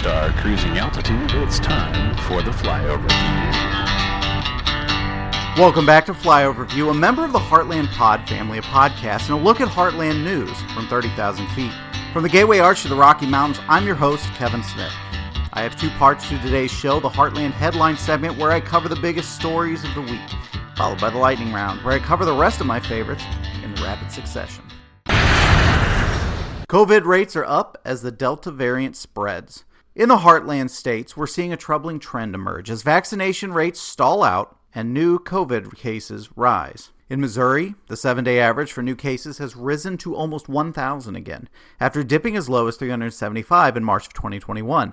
star cruising altitude, it's time for the flyover view. Welcome back to Flyover View, a member of the Heartland Pod family of podcasts, and a look at Heartland news from 30,000 feet. From the Gateway Arch to the Rocky Mountains, I'm your host, Kevin Smith. I have two parts to today's show the Heartland headline segment, where I cover the biggest stories of the week, followed by the lightning round, where I cover the rest of my favorites in rapid succession. COVID rates are up as the Delta variant spreads. In the Heartland states, we're seeing a troubling trend emerge as vaccination rates stall out and new COVID cases rise. In Missouri, the seven day average for new cases has risen to almost 1,000 again, after dipping as low as 375 in March of 2021.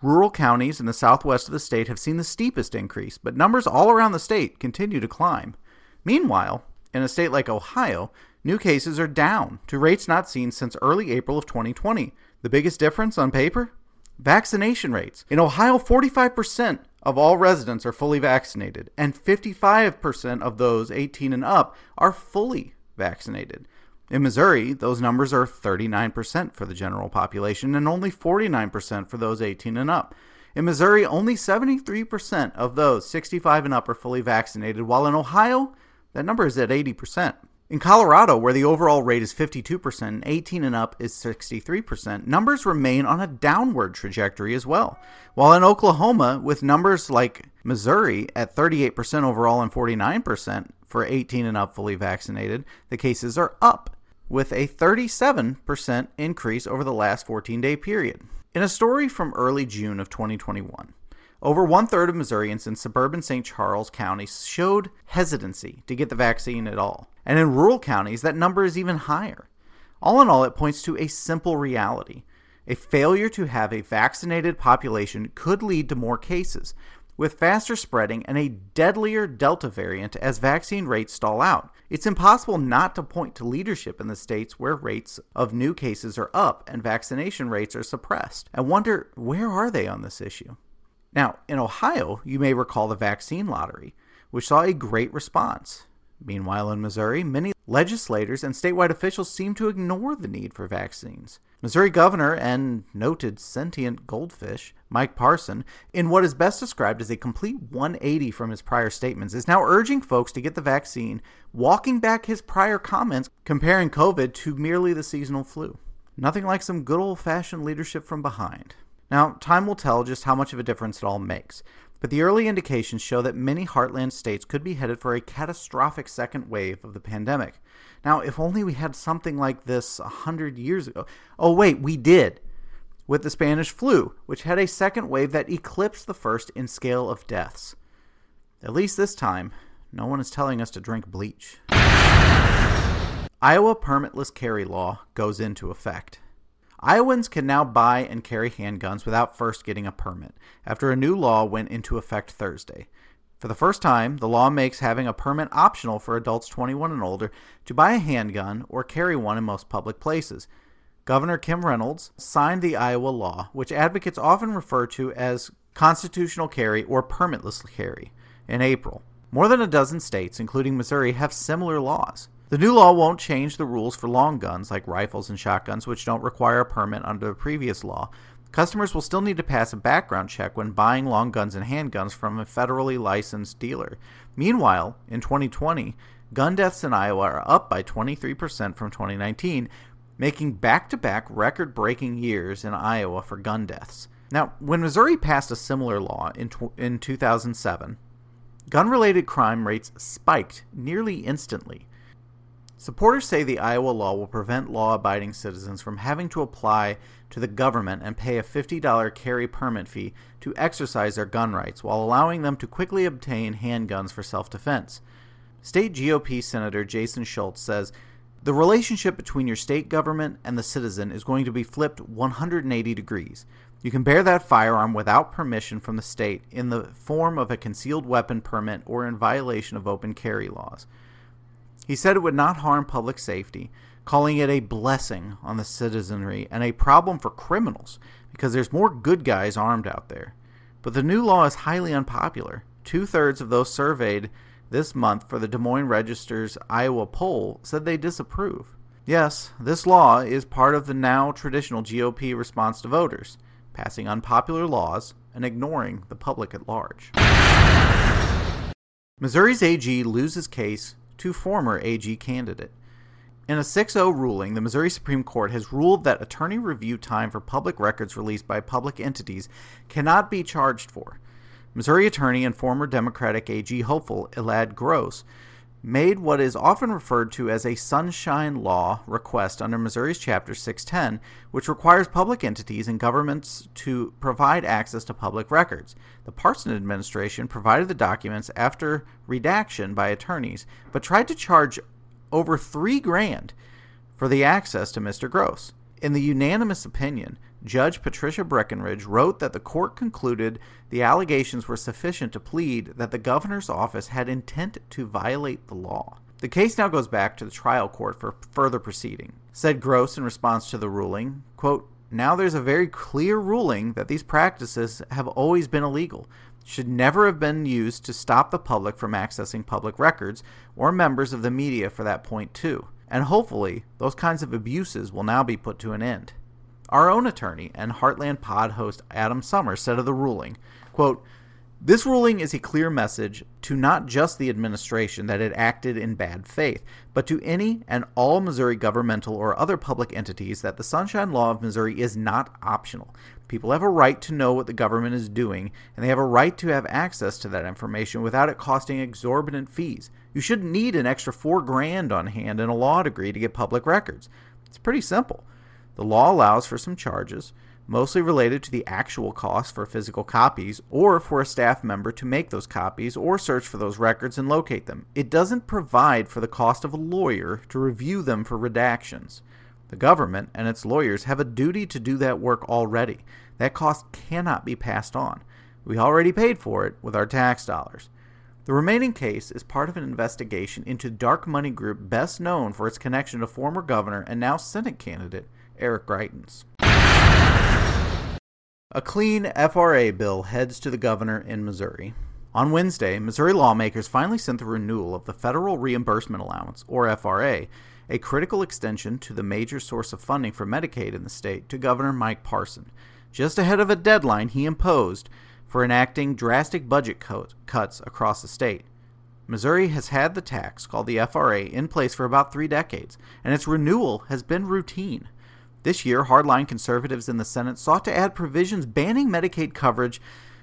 Rural counties in the southwest of the state have seen the steepest increase, but numbers all around the state continue to climb. Meanwhile, in a state like Ohio, new cases are down to rates not seen since early April of 2020. The biggest difference on paper? Vaccination rates. In Ohio, 45% of all residents are fully vaccinated, and 55% of those 18 and up are fully vaccinated. In Missouri, those numbers are 39% for the general population and only 49% for those 18 and up. In Missouri, only 73% of those 65 and up are fully vaccinated, while in Ohio, that number is at 80%. In Colorado, where the overall rate is 52% and 18 and up is 63%, numbers remain on a downward trajectory as well. While in Oklahoma, with numbers like Missouri at 38% overall and 49% for 18 and up fully vaccinated, the cases are up with a 37% increase over the last 14 day period. In a story from early June of 2021, over one third of Missourians in suburban St. Charles County showed hesitancy to get the vaccine at all. And in rural counties, that number is even higher. All in all, it points to a simple reality. A failure to have a vaccinated population could lead to more cases, with faster spreading and a deadlier Delta variant as vaccine rates stall out. It's impossible not to point to leadership in the states where rates of new cases are up and vaccination rates are suppressed, and wonder where are they on this issue? Now, in Ohio, you may recall the vaccine lottery, which saw a great response. Meanwhile, in Missouri, many legislators and statewide officials seem to ignore the need for vaccines. Missouri Governor and noted sentient goldfish, Mike Parson, in what is best described as a complete 180 from his prior statements, is now urging folks to get the vaccine, walking back his prior comments comparing COVID to merely the seasonal flu. Nothing like some good old fashioned leadership from behind. Now, time will tell just how much of a difference it all makes, but the early indications show that many heartland states could be headed for a catastrophic second wave of the pandemic. Now, if only we had something like this a hundred years ago. Oh, wait, we did. With the Spanish flu, which had a second wave that eclipsed the first in scale of deaths. At least this time, no one is telling us to drink bleach. Iowa permitless carry law goes into effect. Iowans can now buy and carry handguns without first getting a permit, after a new law went into effect Thursday. For the first time, the law makes having a permit optional for adults 21 and older to buy a handgun or carry one in most public places. Governor Kim Reynolds signed the Iowa law, which advocates often refer to as constitutional carry or permitless carry, in April. More than a dozen states, including Missouri, have similar laws. The new law won't change the rules for long guns like rifles and shotguns, which don't require a permit under the previous law, Customers will still need to pass a background check when buying long guns and handguns from a federally licensed dealer. Meanwhile, in 2020, gun deaths in Iowa are up by 23% from 2019, making back to back record breaking years in Iowa for gun deaths. Now, when Missouri passed a similar law in, tw- in 2007, gun related crime rates spiked nearly instantly. Supporters say the Iowa law will prevent law abiding citizens from having to apply to the government and pay a $50 carry permit fee to exercise their gun rights while allowing them to quickly obtain handguns for self defense. State GOP Senator Jason Schultz says the relationship between your state government and the citizen is going to be flipped 180 degrees. You can bear that firearm without permission from the state in the form of a concealed weapon permit or in violation of open carry laws. He said it would not harm public safety, calling it a blessing on the citizenry and a problem for criminals because there's more good guys armed out there. But the new law is highly unpopular. Two thirds of those surveyed this month for the Des Moines Register's Iowa poll said they disapprove. Yes, this law is part of the now traditional GOP response to voters, passing unpopular laws, and ignoring the public at large. Missouri's AG loses case to former AG candidate. In a 6 0 ruling, the Missouri Supreme Court has ruled that attorney review time for public records released by public entities cannot be charged for. Missouri attorney and former Democratic AG hopeful Elad Gross made what is often referred to as a sunshine law request under Missouri's Chapter 610, which requires public entities and governments to provide access to public records. The Parson administration provided the documents after redaction by attorneys, but tried to charge over three grand for the access to Mr. Gross. In the unanimous opinion, Judge Patricia Breckenridge wrote that the court concluded the allegations were sufficient to plead that the governor's office had intent to violate the law. The case now goes back to the trial court for further proceeding. Said Gross in response to the ruling, quote, now there's a very clear ruling that these practices have always been illegal, should never have been used to stop the public from accessing public records, or members of the media for that point too. And hopefully, those kinds of abuses will now be put to an end. Our own attorney and Heartland Pod host Adam Summers said of the ruling, quote, this ruling is a clear message to not just the administration that it acted in bad faith, but to any and all Missouri governmental or other public entities that the Sunshine Law of Missouri is not optional. People have a right to know what the government is doing, and they have a right to have access to that information without it costing exorbitant fees. You shouldn't need an extra four grand on hand and a law degree to get public records. It's pretty simple. The law allows for some charges, mostly related to the actual cost for physical copies or for a staff member to make those copies or search for those records and locate them. It doesn't provide for the cost of a lawyer to review them for redactions. The government and its lawyers have a duty to do that work already. That cost cannot be passed on. We already paid for it with our tax dollars. The remaining case is part of an investigation into dark money group best known for its connection to former governor and now Senate candidate Eric Greitens. A clean FRA bill heads to the governor in Missouri. On Wednesday, Missouri lawmakers finally sent the renewal of the Federal Reimbursement Allowance, or FRA, a critical extension to the major source of funding for Medicaid in the state, to Governor Mike Parson, just ahead of a deadline he imposed for enacting drastic budget cuts across the state. Missouri has had the tax, called the FRA, in place for about three decades, and its renewal has been routine. This year, hardline conservatives in the Senate sought to add provisions banning Medicaid coverage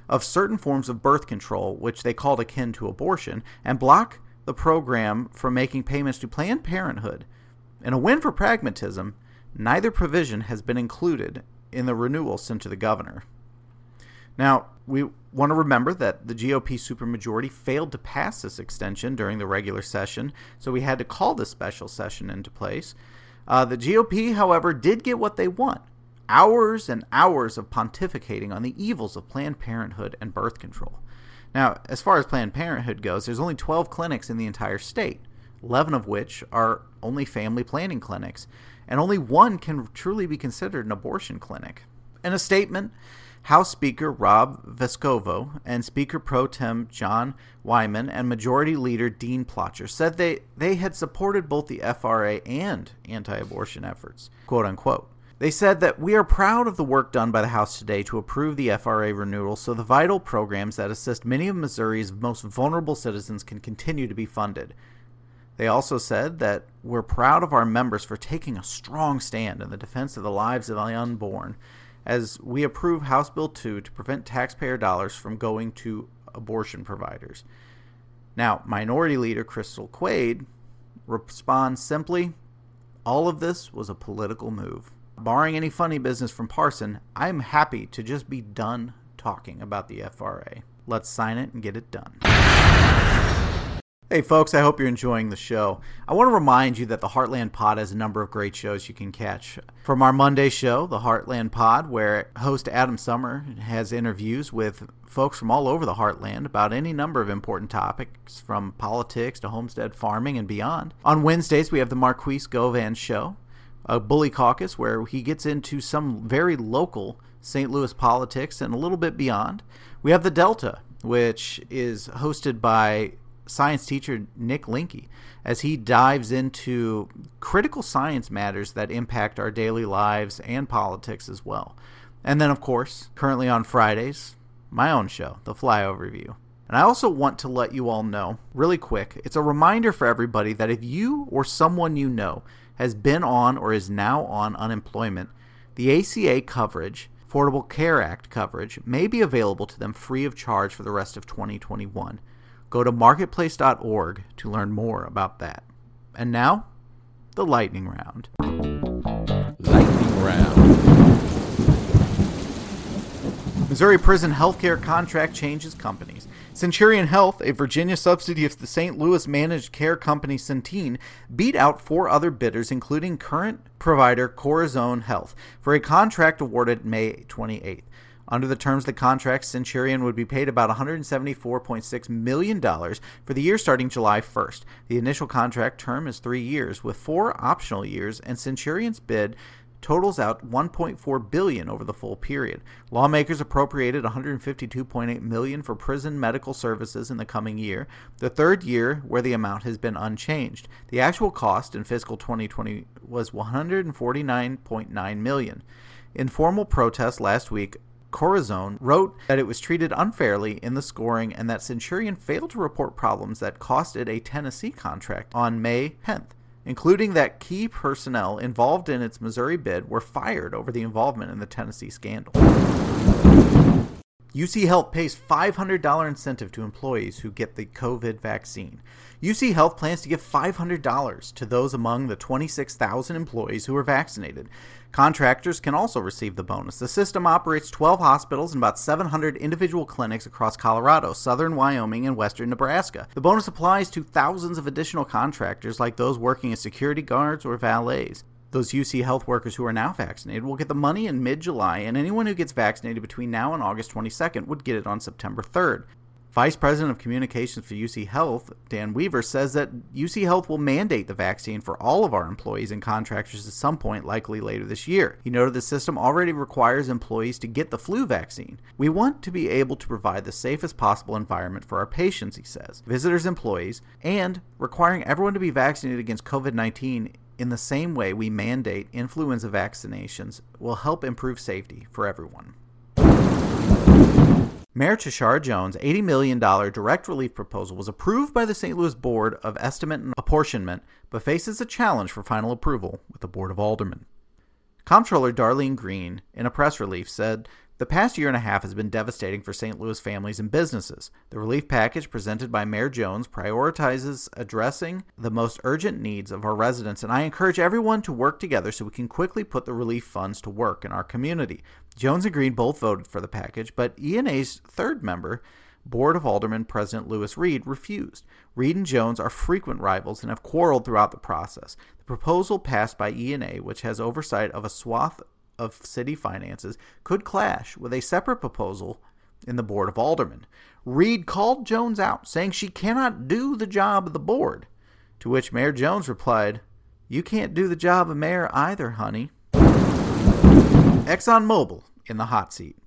of certain forms of birth control, which they called akin to abortion, and block the program from making payments to Planned Parenthood. In a win for pragmatism, neither provision has been included in the renewal sent to the governor. Now, we want to remember that the GOP supermajority failed to pass this extension during the regular session, so we had to call this special session into place. Uh, the GOP, however, did get what they want hours and hours of pontificating on the evils of Planned Parenthood and birth control. Now, as far as Planned Parenthood goes, there's only 12 clinics in the entire state, 11 of which are only family planning clinics, and only one can truly be considered an abortion clinic. In a statement, House Speaker Rob Vescovo and Speaker Pro Tem John Wiemann and Majority Leader Dean Plocher said they, they had supported both the FRA and anti abortion efforts, quote unquote. They said that we are proud of the work done by the House today to approve the FRA renewal so the vital programs that assist many of Missouri's most vulnerable citizens can continue to be funded. They also said that we're proud of our members for taking a strong stand in the defense of the lives of the unborn as we approve House Bill 2 to prevent taxpayer dollars from going to abortion providers. Now, Minority Leader Crystal Quade responds simply all of this was a political move. Barring any funny business from Parson, I'm happy to just be done talking about the FRA. Let's sign it and get it done. Hey, folks, I hope you're enjoying the show. I want to remind you that the Heartland Pod has a number of great shows you can catch. From our Monday show, the Heartland Pod, where host Adam Summer has interviews with folks from all over the Heartland about any number of important topics, from politics to homestead farming and beyond. On Wednesdays, we have the Marquis Govan Show, a bully caucus where he gets into some very local St. Louis politics and a little bit beyond. We have the Delta, which is hosted by science teacher Nick Linky as he dives into critical science matters that impact our daily lives and politics as well. And then, of course, currently on Fridays, my own show, The Flyover Review. And I also want to let you all know, really quick, it's a reminder for everybody that if you or someone you know has been on or is now on unemployment, the ACA coverage, Affordable Care Act coverage, may be available to them free of charge for the rest of 2021. Go to marketplace.org to learn more about that. And now, the lightning round. Lightning round. Missouri prison healthcare contract changes companies. Centurion Health, a Virginia subsidiary of the St. Louis managed care company Centene, beat out four other bidders, including current provider Corizon Health, for a contract awarded May 28th. Under the terms of the contract, Centurion would be paid about $174.6 million for the year starting July 1st. The initial contract term is three years, with four optional years, and Centurion's bid totals out 1.4 billion over the full period. Lawmakers appropriated 152.8 million for prison medical services in the coming year, the third year where the amount has been unchanged. The actual cost in fiscal 2020 was 149.9 million. In formal protest last week, Corizon wrote that it was treated unfairly in the scoring and that Centurion failed to report problems that cost it a Tennessee contract on May 10th including that key personnel involved in its Missouri bid were fired over the involvement in the Tennessee scandal. UC Health pays $500 incentive to employees who get the COVID vaccine. UC Health plans to give $500 to those among the 26,000 employees who are vaccinated. Contractors can also receive the bonus. The system operates 12 hospitals and about 700 individual clinics across Colorado, southern Wyoming, and western Nebraska. The bonus applies to thousands of additional contractors like those working as security guards or valets. Those UC health workers who are now vaccinated will get the money in mid July, and anyone who gets vaccinated between now and August 22nd would get it on September 3rd. Vice President of Communications for UC Health, Dan Weaver, says that UC Health will mandate the vaccine for all of our employees and contractors at some point, likely later this year. He noted the system already requires employees to get the flu vaccine. We want to be able to provide the safest possible environment for our patients, he says, visitors, employees, and requiring everyone to be vaccinated against COVID 19 in the same way we mandate influenza vaccinations will help improve safety for everyone. Mayor Tishaura Jones' $80 million direct relief proposal was approved by the St. Louis Board of Estimate and Apportionment, but faces a challenge for final approval with the Board of Aldermen. Comptroller Darlene Green, in a press release, said the past year and a half has been devastating for St. Louis families and businesses. The relief package presented by Mayor Jones prioritizes addressing the most urgent needs of our residents, and I encourage everyone to work together so we can quickly put the relief funds to work in our community. Jones and Green both voted for the package, but ENA's third member, Board of Aldermen President Lewis Reed, refused. Reed and Jones are frequent rivals and have quarreled throughout the process. The proposal passed by ENA, which has oversight of a swath of city finances could clash with a separate proposal in the Board of Aldermen. Reed called Jones out, saying she cannot do the job of the board. To which Mayor Jones replied, You can't do the job of mayor either, honey. ExxonMobil in the hot seat.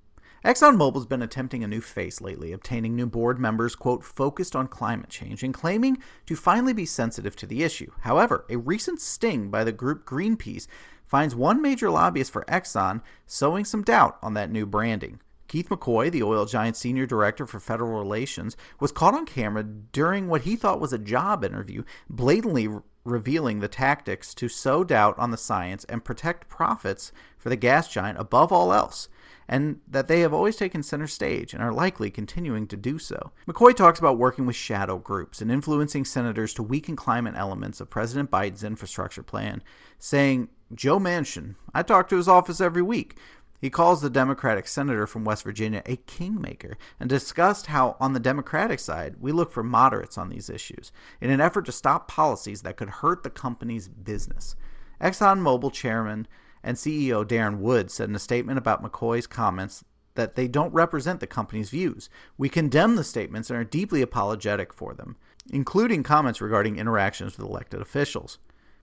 ExxonMobil's been attempting a new face lately, obtaining new board members, quote, focused on climate change and claiming to finally be sensitive to the issue. However, a recent sting by the group Greenpeace finds one major lobbyist for Exxon sowing some doubt on that new branding. Keith McCoy, the oil giant's senior director for federal relations, was caught on camera during what he thought was a job interview, blatantly re- revealing the tactics to sow doubt on the science and protect profits for the gas giant above all else, and that they have always taken center stage and are likely continuing to do so. McCoy talks about working with shadow groups and influencing senators to weaken climate elements of President Biden's infrastructure plan, saying, Joe Manchin, I talk to his office every week. He calls the Democratic senator from West Virginia a kingmaker and discussed how, on the Democratic side, we look for moderates on these issues in an effort to stop policies that could hurt the company's business. ExxonMobil chairman and CEO Darren Woods said in a statement about McCoy's comments that they don't represent the company's views. We condemn the statements and are deeply apologetic for them, including comments regarding interactions with elected officials.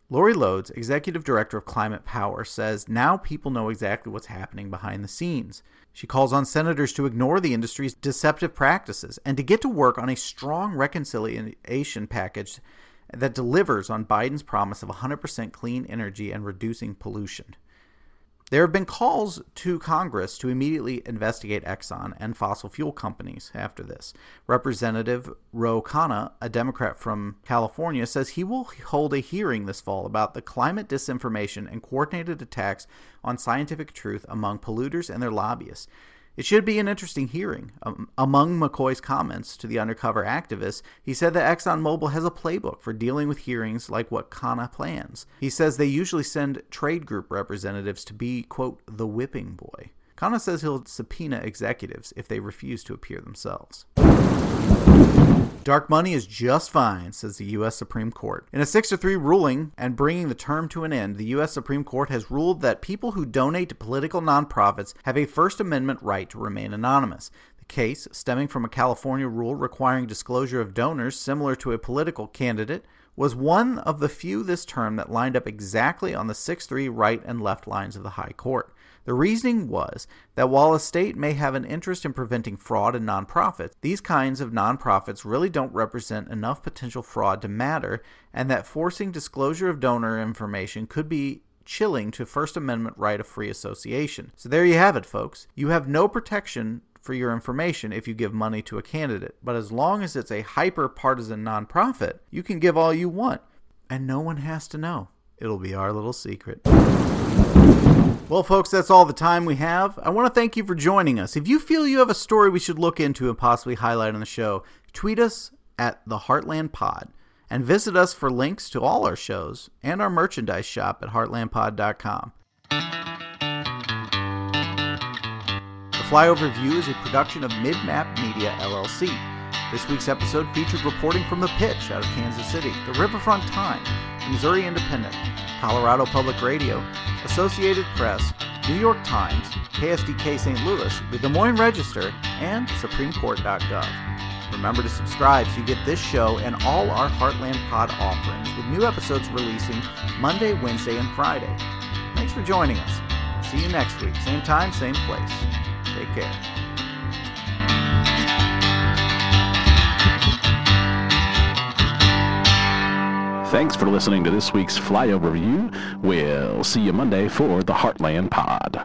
Lori Lodes, executive director of Climate Power, says now people know exactly what's happening behind the scenes. She calls on senators to ignore the industry's deceptive practices and to get to work on a strong reconciliation package that delivers on Biden's promise of 100% clean energy and reducing pollution. There have been calls to Congress to immediately investigate Exxon and fossil fuel companies after this. Representative Ro Khanna, a Democrat from California, says he will hold a hearing this fall about the climate disinformation and coordinated attacks on scientific truth among polluters and their lobbyists. It should be an interesting hearing. Um, among McCoy's comments to the undercover activists, he said that ExxonMobil has a playbook for dealing with hearings like what Khanna plans. He says they usually send trade group representatives to be, quote, the whipping boy. Khanna says he'll subpoena executives if they refuse to appear themselves. Dark money is just fine, says the U.S. Supreme Court. In a 6 3 ruling and bringing the term to an end, the U.S. Supreme Court has ruled that people who donate to political nonprofits have a First Amendment right to remain anonymous. The case, stemming from a California rule requiring disclosure of donors similar to a political candidate, was one of the few this term that lined up exactly on the 6 3 right and left lines of the High Court. The reasoning was that while a state may have an interest in preventing fraud in nonprofits, these kinds of nonprofits really don't represent enough potential fraud to matter, and that forcing disclosure of donor information could be chilling to First Amendment right of free association. So there you have it, folks. You have no protection for your information if you give money to a candidate, but as long as it's a hyper partisan nonprofit, you can give all you want, and no one has to know. It'll be our little secret. Well, folks, that's all the time we have. I want to thank you for joining us. If you feel you have a story we should look into and possibly highlight on the show, tweet us at the Heartland Pod and visit us for links to all our shows and our merchandise shop at heartlandpod.com. The Flyover View is a production of Midmap Media LLC. This week's episode featured reporting from the pitch out of Kansas City, the Riverfront Times, Missouri Independent, Colorado Public Radio, Associated Press, New York Times, KSDK St. Louis, the Des Moines Register, and SupremeCourt.gov. Remember to subscribe so you get this show and all our Heartland Pod offerings, with new episodes releasing Monday, Wednesday, and Friday. Thanks for joining us. See you next week, same time, same place. Take care. Thanks for listening to this week's Flyover Review. We'll see you Monday for the Heartland Pod.